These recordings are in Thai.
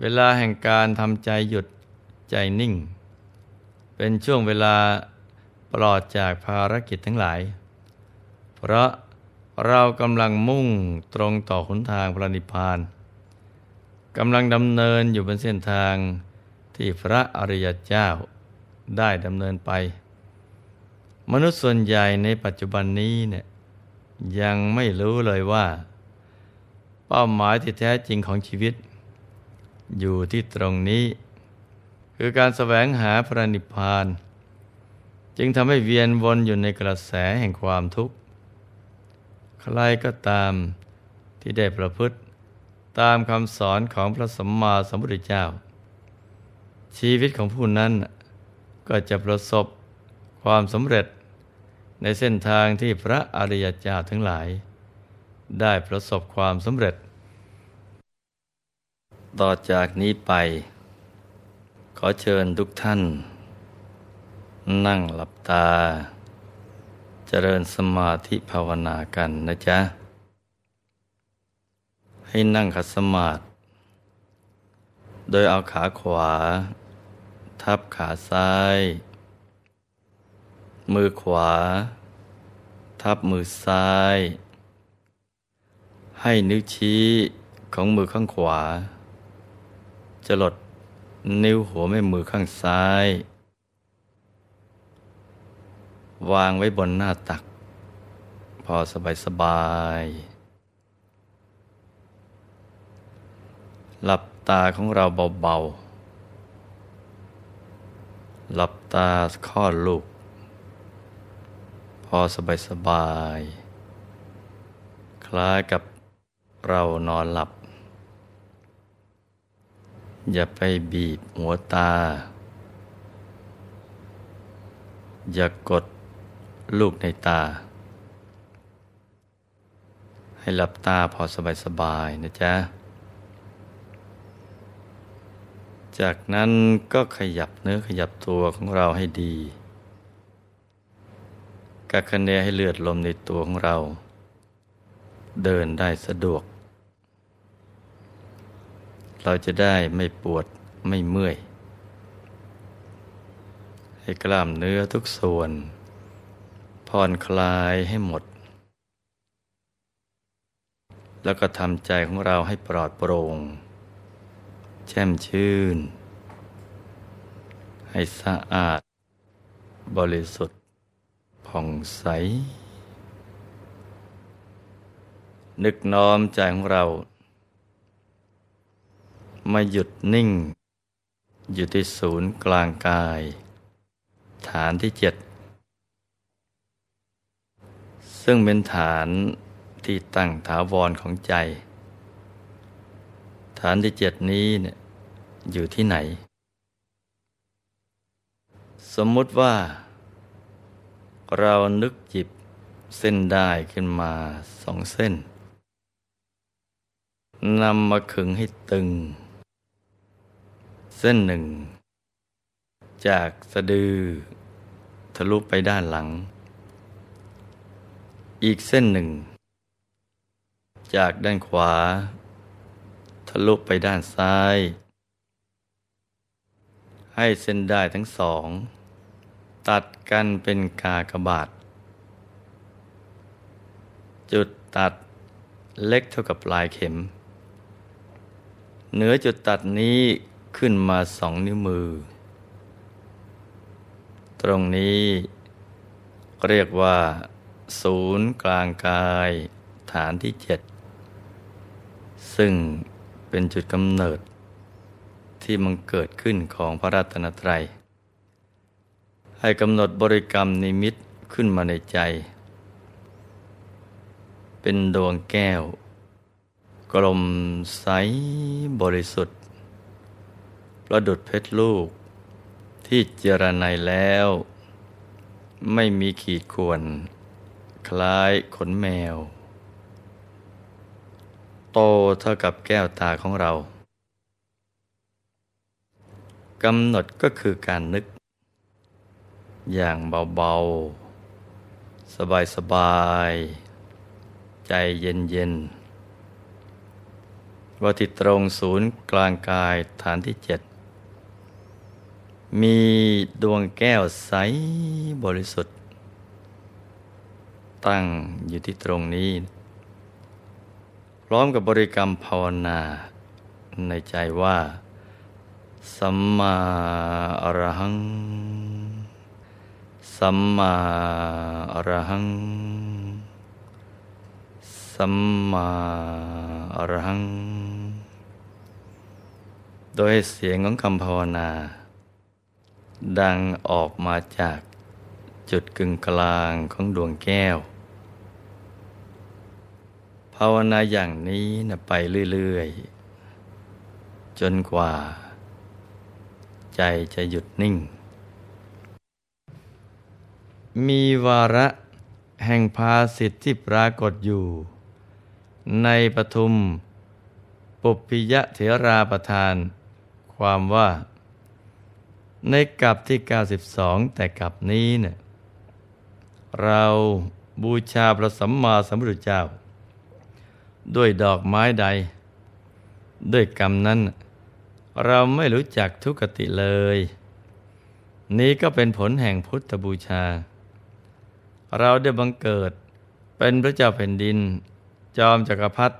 เวลาแห่งการทำใจหยุดใจนิ่ง เป็นช่วงเวลาปลอดจากภารกิจทั้งหลาย เพราะเรากำลังมุ่งตรงต่อหนทางพระนิพพานกำลังดำเนินอยู่บนเส้นทางที่พระอริยเจ้าได้ดำเนินไป มนุษย์ส่วนใหญ่ในปัจจุบันนี้เนี่ยยังไม่รู้เลยว่า เป้าหมายที่แท้จริงของชีวิต อยู่ที่ตรงนี้ คือการแสวงหาพระนิพพาน จึงทำให้เวียนวนอยู่ในกระแสแห่งความทุกข์ ใครก็ตามที่ได้ประพฤติตามคำสอนของพระสัมมาสัมพุทธเจ้า ชีวิตของผู้นั้นก็จะประสบความสำเร็จในเส้นทางที่พระอริยเจ้าทั้งหลาย ได้ประสบความสำเร็จ ต่อจากนี้ไป ขอเชิญทุกท่าน นั่งหลับตา เจริญสมาธิภาวนากันนะจ๊ะ ให้นั่งขัดสมาธิโดยเอาขาขวา ทับขาซ้าย มือขวา ทับมือซ้าย ให้นิ้วชี้ของมือข้างขวา จะลดนิ้วหัวแม่มือข้างซ้าย วางไว้บนหน้าตัก พอสบายสบาย หลับตาของเราเบาๆ หลับตาคลอดลูก พอสบายสบาย คล้ายกับเรานอนหลับ อย่าไปบีบหัวตา อย่ากดลูกในตา ให้หลับตาพอสบายสบายนะจ๊ะ จากนั้นก็ขยับเนื้อขยับตัวของเราให้ดีกักคะแนให้เลือดลมในตัวของเรา เดินได้สะดวก เราจะได้ไม่ปวดไม่เมื่อย ให้กล้ามเนื้อทุกส่วนผ่อนคลายให้หมด แล้วก็ทำใจของเราให้ปลอดโปร่ง แช่มชื่น ให้สะอาด บริสุทธิ์ผ่องใส นึกน้อมใจของเรา มาหยุดนิ่ง อยู่ที่ศูนย์กลางกาย ฐานที่เจ็ดซึ่งเป็นฐานที่ตั้งถาวรของใจ ฐานที่เจ็ดนี้เนี่ยอยู่ที่ไหน สมมุติว่า เรานึกจิบเส้นได้ขึ้นมาสองเส้นนำมาขึงให้ตึง เส้นหนึ่ง จากสะดือ ทะลุไปด้านหลัง อีกเส้นหนึ่ง จากด้านขวา ทะลุไปด้านซ้าย ให้เส้นได้ทั้งสอง ตัดกันเป็นกากบาท จุดตัดเล็กเท่ากับปลายเข็ม เหนือจุดตัดนี้ ขึ้นมาสองนิ้วมือ ตรงนี้เรียกว่า ศูนย์กลางกายฐานที่เจ็ดซึ่งเป็นจุดกำเนิด ที่มันเกิดขึ้นของพระรัตนตรัย ให้กำหนดบริกรรมนิมิตขึ้นมาในใจ เป็นดวงแก้ว กลมใสบริสุทธิ์ ประดุดเพชรลูก ที่เจรไนแล้ว ไม่มีขีดข่วน คล้ายขนแมว โตเท่ากับแก้วตาของเรากำหนดก็คือการนึก อย่างเบาๆ สบายๆ ใจเย็นๆว่าที่ตรงศูนย์กลางกายฐานที่เจ็ด มีดวงแก้วใสบริสุทธิ์ ตั้งอยู่ที่ตรงนี้ พร้อมกับบริกรรมภาวนาในใจว่า สัมมาอรหัง สัมมาอรหัง สัมมาอรหัง โดยเสียงของคำภาวนา ดังออกมาจากจุดกึ่งกลางของดวงแก้ว ภาวนาอย่างนี้นะไปเรื่อยๆ จนกว่า ใจจะหยุดนิ่ง มีวาระแห่งภาสิทธิ์ที่ปรากฏอยู่ ในปทุม ปุพิยะเถราประทาน ความว่า ในกับที่ 92 แต่กับนี้เนะ่ยเราบูชาพระสัมมาสัมพุทธเจ้า ด้วยดอกไม้ใด ด้วยกรรมนั้น เราไม่รู้จักทุกติเลย นี้ก็เป็นผลแห่งพุทธบูชา เราได้บังเกิดเป็นพระเจ้าแผ่นดิน จอมจักรพรรดิ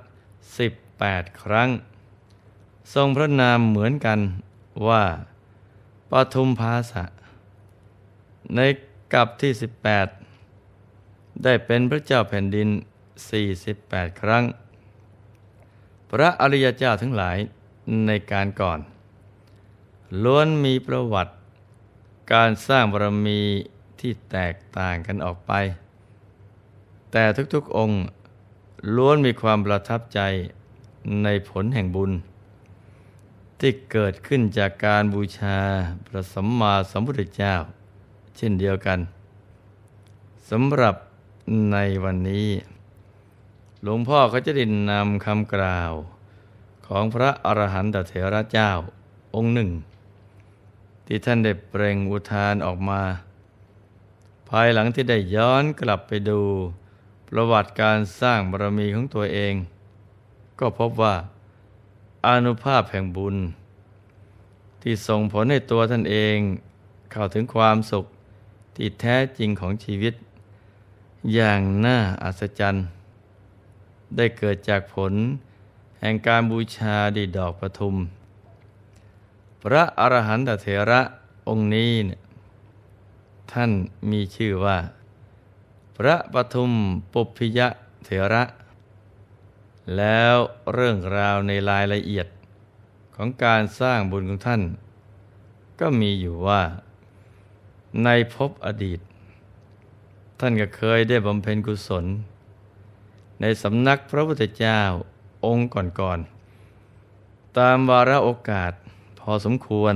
สิบแปดครั้ง ทรงพระนามเหมือนกันว่า ปทุมภาษะในกับที่สิบแปดได้เป็นพระเจ้าแผ่นดินสี่สิบแปดครั้ง พระอริยเจ้าทั้งหลายในการก่อน ล้วนมีประวัติการสร้างบารมีที่แตกต่างกันออกไป แต่ทุกๆองค์ล้วนมีความประทับใจในผลแห่งบุญ ที่เกิดขึ้นจากการบูชาพระสัมมาสัมพุทธเจ้า เช่นเดียวกันสำหรับในวันนี้ หลวงพ่อเขาจะดินนำคำกล่าวของพระอรหันตเถระเจ้าองค์หนึ่ง ที่ท่านได้เปล่งอุทานออกมา ภายหลังที่ได้ย้อนกลับไปดูประวัติการสร้างบารมีของตัวเอง ก็พบว่า อนุภาพแห่งบุญ ที่ส่งผลให้ตัวท่านเองเข้าถึงความสุขที่แท้จริงของชีวิต อย่างน่าอัศจรรย์ ได้เกิดจากผล แห่งการบูชาดีดอกประทุม พระอรหันตเถระองค์นี้เนี่ยท่านมีชื่อว่า พระปทุมปุพิยะเถระ แล้วเรื่องราวในรายละเอียดของการสร้างบุญของท่าน ก็มีอยู่ว่า ในภพอดีต ท่านก็เคยได้บำเพ็ญกุศล ในสำนักพระพุทธเจ้าองค์ก่อนๆตามวาระโอกาสพอสมควร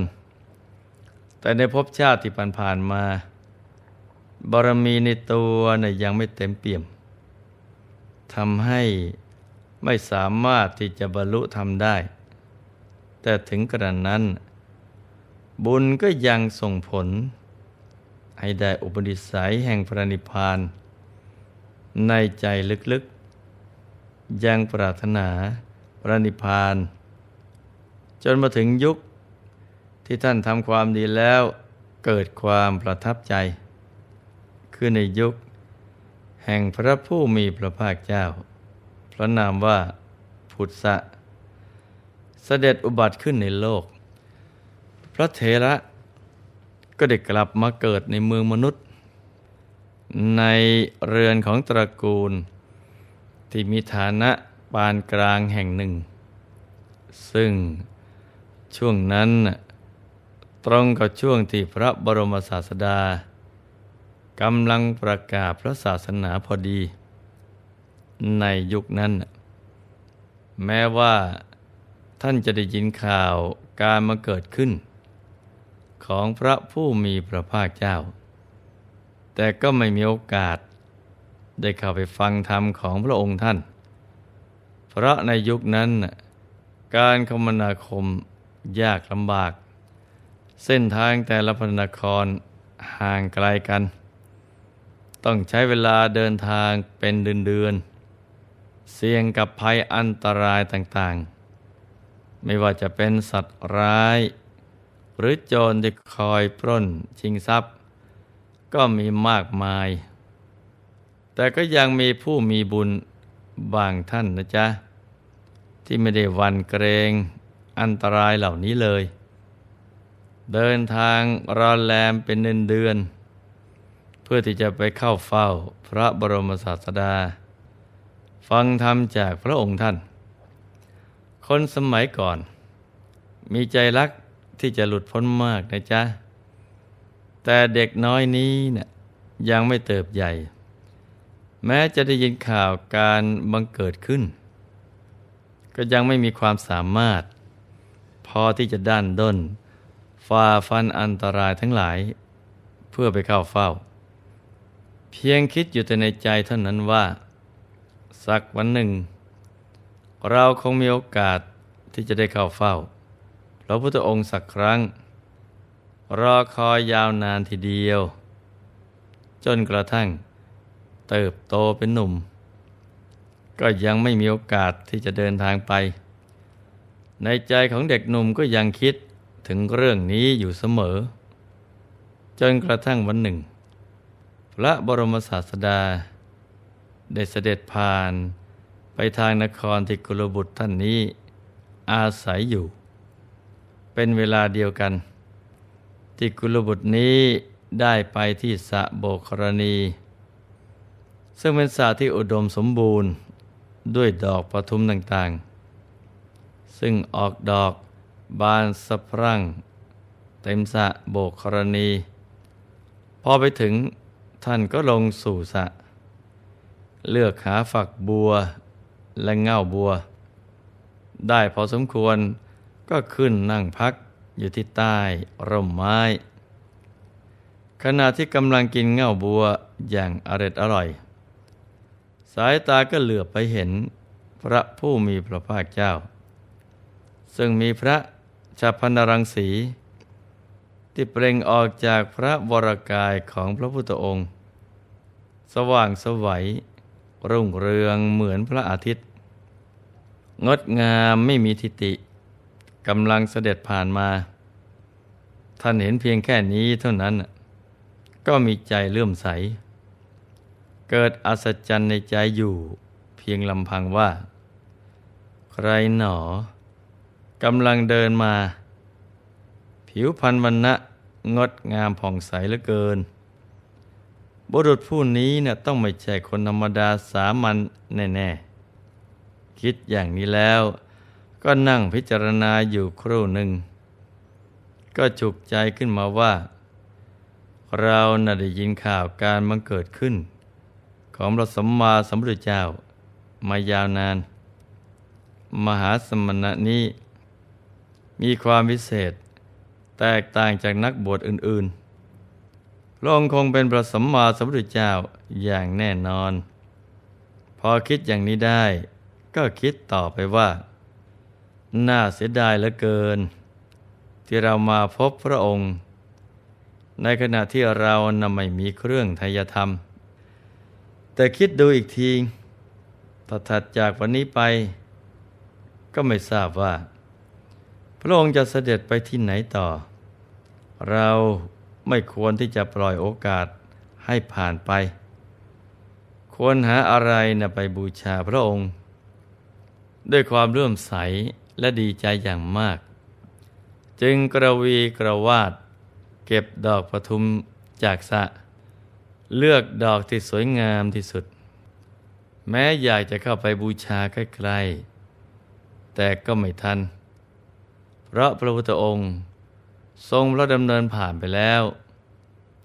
แต่ในภพชาติที่ผ่านๆมาบารมีในตัวเนี่ยยังไม่เต็มเปี่ยมทำให้ ไม่สามารถที่จะบรรลุทำได้ แต่ถึงกระนั้น บุญก็ยังส่งผล ให้ได้อุปนิสัยแห่งพระนิพพาน ในใจลึกๆ ยังปรารถนาพระนิพพาน จนมาถึงยุคที่ท่านทำความดีแล้วเกิดความประทับใจ คือในยุค แห่งพระผู้มีพระภาคเจ้า ระนามว่าพุทธะเสด็จอุบัติขึ้นในโลก พระเถระก็ได้กลับมาเกิดในเมืองมนุษย์ ในเรือนของตระกูล ที่มีฐานะปานกลางแห่งหนึ่ง ซึ่งช่วงนั้นตรงกับช่วงที่พระบรมศาสดากำลังประกาศพระศาสนาพอดี ในยุคนั้น แม้ว่าท่านจะได้ยินข่าวการมาเกิดขึ้น ของพระผู้มีพระภาคเจ้า แต่ก็ไม่มีโอกาส ได้เข้าไปฟังธรรมของพระองค์ท่าน เพราะในยุคนั้น การคมนาคมยากลำบาก เส้นทางแต่ละพนครห่างไกลกัน ต้องใช้เวลาเดินทางเป็นเดือนๆ เสี่ยงกับภัยอันตรายต่างๆ ไม่ว่าจะเป็นสัตว์ร้าย หรือโจรที่คอยปล้นชิงทรัพย์ ก็มีมากมาย แต่ก็ยังมีผู้มีบุญบางท่านนะจ๊ะ ที่ไม่ได้วันเกรงอันตรายเหล่านี้เลย เดินทางรอแรมเป็นเดือนเดือน เพื่อที่จะไปเข้าเฝ้าพระบรมศาสดา ฟังธรรมจากพระองค์ท่าน คนสมัยก่อน มีใจรักที่จะหลุดพ้นมากนะจ๊ะ แต่เด็กน้อยนี้เนะี่ยยังไม่เติบใหญ่ แม้จะได้ยินข่าวการบังเกิดขึ้น ก็ยังไม่มีความสามารถ พอที่จะด้านด้นฝ่าฟันอันตรายทั้งหลาย เพื่อไปเข้าเฝ้า เพียงคิดอยู่แต่ในใจเท่านั้นว่า สักวันหนึ่ง เราคงมีโอกาสที่จะได้เข้าเฝ้าพระพุทธองค์สักครั้ง รอคอยยาวนานทีเดียว จนกระทั่ง เติบโตเป็นหนุ่ม ก็ยังไม่มีโอกาสที่จะเดินทางไป ในใจของเด็กหนุ่มก็ยังคิดถึงเรื่องนี้อยู่เสมอ จนกระทั่งวันหนึ่ง พระบรมศาสดา ได้เสด็จผ่านไปทางนครที่กุลบุตรท่านนี้อาศัยอยู่ เป็นเวลาเดียวกัน ที่กุลบุตรนี้ได้ไปที่สะโบกรณี ซึ่งเป็นสระที่อุดมสมบูรณ์ด้วยดอกประทุมต่างๆ ซึ่งออกดอกบานสะพรั่ง เต็มสะโบกกรณี พอไปถึงท่านก็ลงสู่สะ เลือกหาฝักบัวและเง่าบัว ได้พอสมควรก็ขึ้นนั่งพักอยู่ที่ใต้ร่มไม้ ขณะที่กำลังกินเง่าบัวอย่างอร็ดอร่อย สายตาก็เหลือบไปเห็นพระผู้มีพระภาคเจ้า ซึ่งมีพระชาพันรังสีที่เปล่งออกจากพระวรกายของพระพุทธองค์ สว่างสวัย รุ่งเรืองเหมือนพระอาทิตย์ งดงามไม่มีทิฏฐิกำลังเสด็จผ่านมา ท่านเห็นเพียงแค่นี้เท่านั้น ก็มีใจเลื่อมใส เกิดอัศจรรย์ในใจอยู่ เพียงลำพังว่า ใครหนอกำลังเดินมา ผิวพรรณวันนะงดงามผ่องใสเหลือเกิน บุรุษผู้นี้เนี่ยต้องไม่ใช่คนธรรมดาสามัญแน่ๆ คิดอย่างนี้แล้ว ก็นั่งพิจารณาอยู่ครู่หนึ่ง ก็จุกใจขึ้นมาว่า เราน่ะได้ยินข่าวการมันเกิดขึ้น ของพระสมมาสัมพุทธเจ้ามายาวนาน มหาสมณะนี้ มีความพิเศษ แตกต่างจากนักบวชอื่นๆ พระองค์คงเป็นพระสัมมาสัมพุทธเจ้าอย่างแน่นอน พอคิดอย่างนี้ได้ ก็คิดต่อไปว่า น่าเสียดายเหลือเกิน ที่เรามาพบพระองค์ ในขณะที่เรานำไม่มีเครื่องทายธรรม แต่คิดดูอีกทีถ้าถัดจากวันนี้ไป ก็ไม่ทราบว่า พระองค์จะเสด็จไปที่ไหนต่อ เรา ไม่ควรที่จะปล่อยโอกาสให้ผ่านไป ควรหาอะไรนะไปบูชาพระองค์ ด้วยความเลื่อมใสและดีใจอย่างมาก จึงกระวีกระวาด เก็บดอกปทุมจากสะ เลือกดอกที่สวยงามที่สุด แม้อยากจะเข้าไปบูชาใกล้ๆแต่ก็ไม่ทัน เพราะพระพุทธองค์ ทรงพระดำเนินผ่านไปแล้ว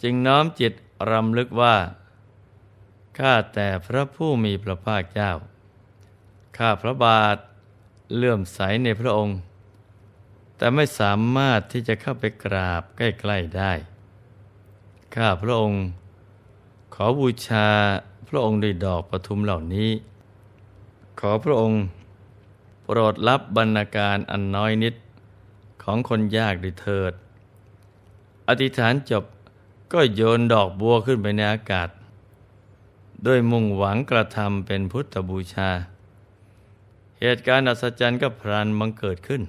จึงน้อมจิตรำลึกว่า ข้าแต่พระผู้มีพระภาคเจ้า ข้าพระบาทเลื่อมใสในพระองค์ แต่ไม่สามารถที่จะเข้าไปกราบใกล้ๆได้ ข้าพระองค์ ขอบูชาพระองค์ด้วยดอกประทุมเหล่านี้ ขอพระองค์ โปรดรับบรรณาการอันน้อยนิด ของคนยากด้วยเถิด อธิษฐานจบก็โยนดอกบัวขึ้นไปในอากาศ ด้วยมุ่งหวังกระทำเป็นพุทธบูชา เหตุการณ์อัศจรรย์ก็พลันบังเกิดขึ้น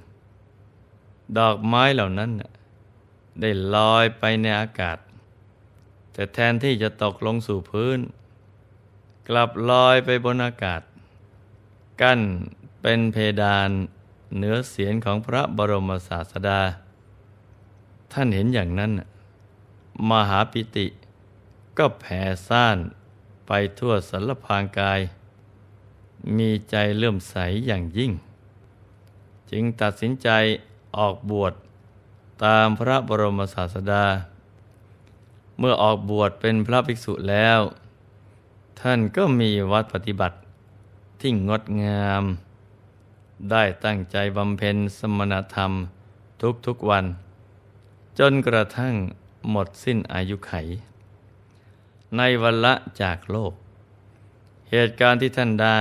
ดอกไม้เหล่านั้น ได้ลอยไปในอากาศ แต่แทนที่จะตกลงสู่พื้น กลับลอยไปบนอากาศ กั้นเป็นเพดาน เหนือเสียงของพระบรมศาสดา ท่านเห็นอย่างนั้น มหาปิติ ก็แผ่ซ่านไปทั่วสารพางกาย มีใจเลื่อมใสอย่างยิ่ง จึงตัดสินใจออกบวชตามพระบรมศาสดา เมื่อออกบวชเป็นพระภิกษุแล้ว ท่านก็มีวัดปฏิบัติที่งดงาม ได้ตั้งใจบำเพ็ญสมณธรรมทุกๆวัน จนกระทั่งหมดสิ้นอายุไข ในวันละจากโลก เหตุการณ์ที่ท่านได้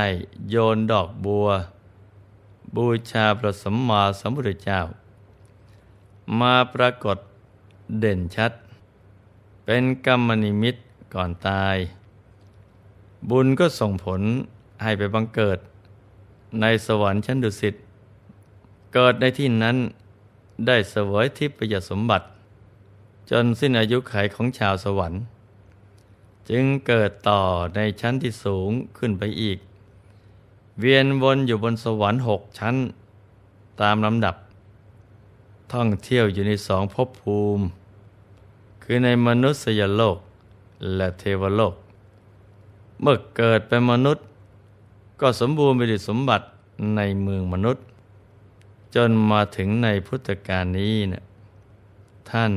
โยนดอกบัว บูชาพระสัมมาสัมพุทธเจ้า มาปรากฏเด่นชัด เป็นกรรมนิมิตก่อนตาย บุญก็ส่งผลให้ไปบังเกิด ในสวรรค์ชั้นดุสิตเกิดในที่นั้นได้เสวยทิพยสมบัติ จนสิ้นอายุไขของชาวสวรรค์ จึงเกิดต่อในชั้นที่สูงขึ้นไปอีก เวียนวนอยู่บนสวรรค์หกชั้น ตามลำดับ ท่องเที่ยวอยู่ในสองภพภูมิ คือในมนุษยโลกและเทวโลก เมื่อเกิดเป็นมนุษย์ ก็สมบูรณ์ไปด้วยสมบัติในเมืองมนุษย์ จนมาถึงในพุทธกาลนี้เนะท่าน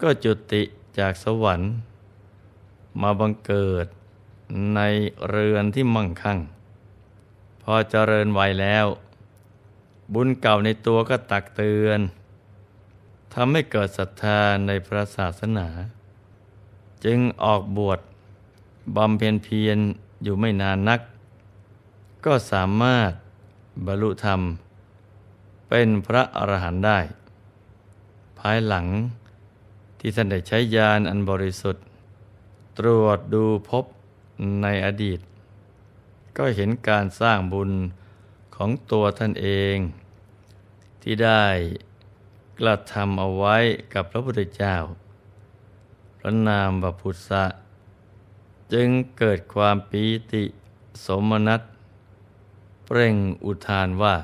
ก็จุติจากสวรรค์ มาบังเกิดในเรือนที่มั่งคั่ง พอเจริญวัยแล้ว บุญเก่าในตัวก็ตักเตือนทำให้เกิดศรัทธาในพระศาสนา จึงออกบวชบำเพ็ญเพียรอยู่ไม่นานนัก ก็สามารถบรรลุธรรม เป็นพระอรหันต์ได้ ภายหลังที่ท่านได้ใช้ยานอันบริสุทธิ์ ตรวจดูพบในอดีต ก็เห็นการสร้างบุญของตัวท่านเอง ที่ได้กระทำเอาไว้กับพระพุทธเจ้า พระนามบพุทธะจึงเกิดความปีติสมนัต เปร่งอุทานว่า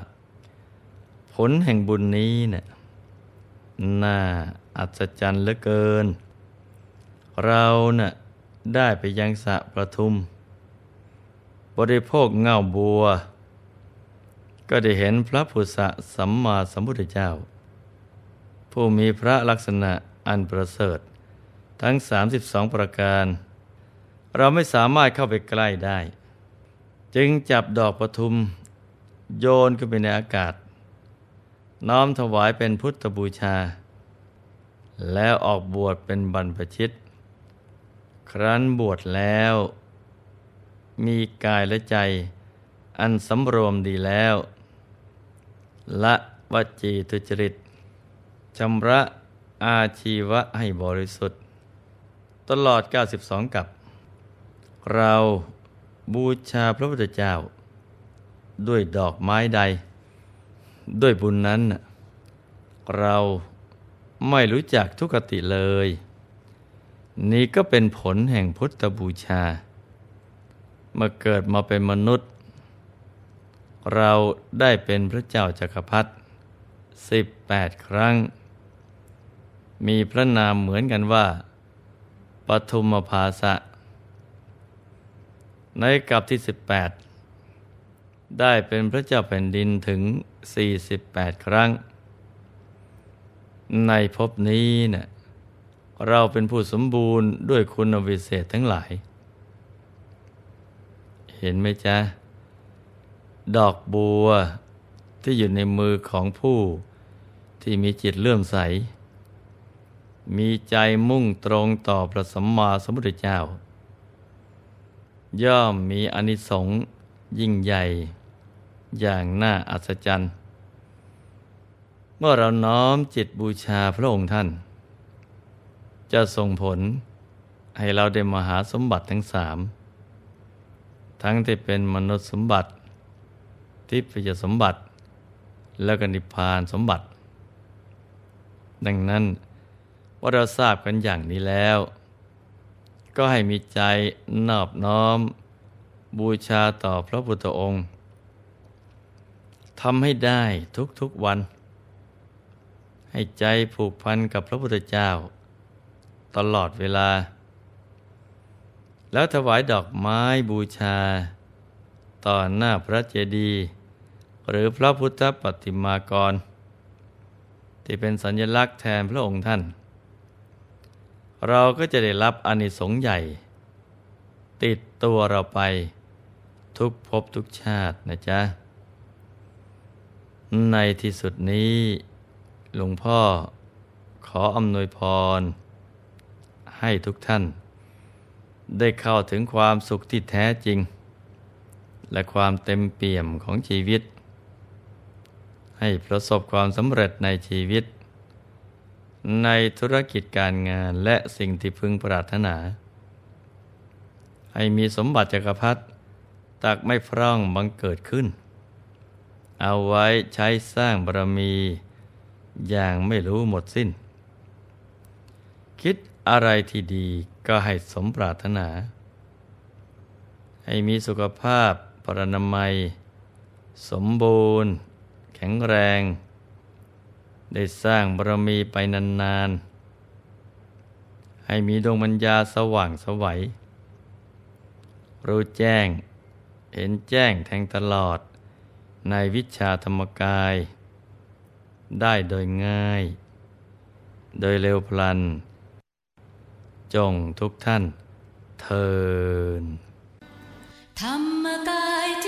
ผลแห่งบุญนี้เนะี่ยน่าอัศจรรย์เหลือเกิน เราเนะ่ะได้ไปยังสะประทุม บริโภคเงาบัว ก็ได้เห็นพระพุทธสัมมาสัมพุทธเจ้า ผู้มีพระลักษณะอันประเสริฐ ทั้ง 32 ประการ เราไม่สามารถเข้าไปใกล้ได้ จึงจับดอกประทุมโยนขึ้นไปในอากาศ น้อมถวายเป็นพุทธบูชา แล้วออกบวชเป็นบรรพชิต ครั้นบวชแล้ว มีกายและใจ อันสำรวมดีแล้ว ละวจีทุจริตชำระอาชีวะให้บริสุทธิ์ ตลอด 92 กับ เรา บูชาพระพุทธเจ้า ด้วยดอกไม้ใด ด้วยบุญนั้น เราไม่รู้จักทุกติเลย นี้ก็เป็นผลแห่งพุทธบูชา เมื่อเกิดมาเป็นมนุษย์ เราได้เป็นพระเจ้าจักรพรรดิสิบแปดครั้ง มีพระนามเหมือนกันว่าปฐุมภาสะ ในกับที่สิบแปดได้เป็นพระเจ้าแผ่นดินถึงสี่สิบแปดครั้ง ในภพนี้เนะ่ยเราเป็นผู้สมบูรณ์ด้วยคุณวิเศษทั้งหลาย เห็นไหมจ๊ะ ดอกบัวที่อยู่ในมือของผู้ที่มีจิตเลื่อมใส มีใจมุ่งตรงต่อพระสัมมาสัมพุทธเจ้า ย่อมมีอนิสงส์ยิ่งใหญ่ อย่างน่าอัศจรรย์ เมื่อเราน้อมจิตบูชาพระองค์ท่าน จะส่งผลให้เราได้มหาสมบัติทั้งสาม ทั้งที่เป็นมนุษย์สมบัติ ทิพยสมบัติ และก็นิพพานสมบัติ ดังนั้นว่าเราทราบกันอย่างนี้แล้ว ก็ให้มีใจนอบน้อม บูชาต่อพระพุทธองค์ทำให้ได้ทุกๆวัน ให้ใจผูกพันกับพระพุทธเจ้า ตลอดเวลา แล้วถวายดอกไม้บูชา ต่อหน้าพระเจดีย์หรือพระพุทธปฏิมากร ที่เป็นสัญลักษณ์แทนพระองค์ท่าน เราก็จะได้รับอานิสงส์ใหญ่ ติดตัวเราไป ทุกภพทุกชาตินะจ๊ะ ในที่สุดนี้ หลวงพ่อขออำนวยพร ให้ทุกท่าน ได้เข้าถึงความสุขที่แท้จริง และความเต็มเปี่ยมของชีวิต ให้ประสบความสำเร็จในชีวิต ในธุรกิจการงานและสิ่งที่พึงปรารถนา ให้มีสมบัติจักรพรรดิตักไม่พร่องบังเกิดขึ้น เอาไว้ใช้สร้างบารมี อย่างไม่รู้หมดสิ้น คิดอะไรที่ดีก็ให้สมปรารถนา ให้มีสุขภาพปรนามัย สมบูรณ์ แข็งแรง ได้สร้างบารมีไปนานๆ ให้มีดวงปัญญาสว่างสวัย รู้แจ้ง เห็นแจ้งแทงตลอด ในวิชาธรรมกาย ได้โดยง่าย โดยเร็วพลัน จงทุกท่านเทินธรรมกายเจ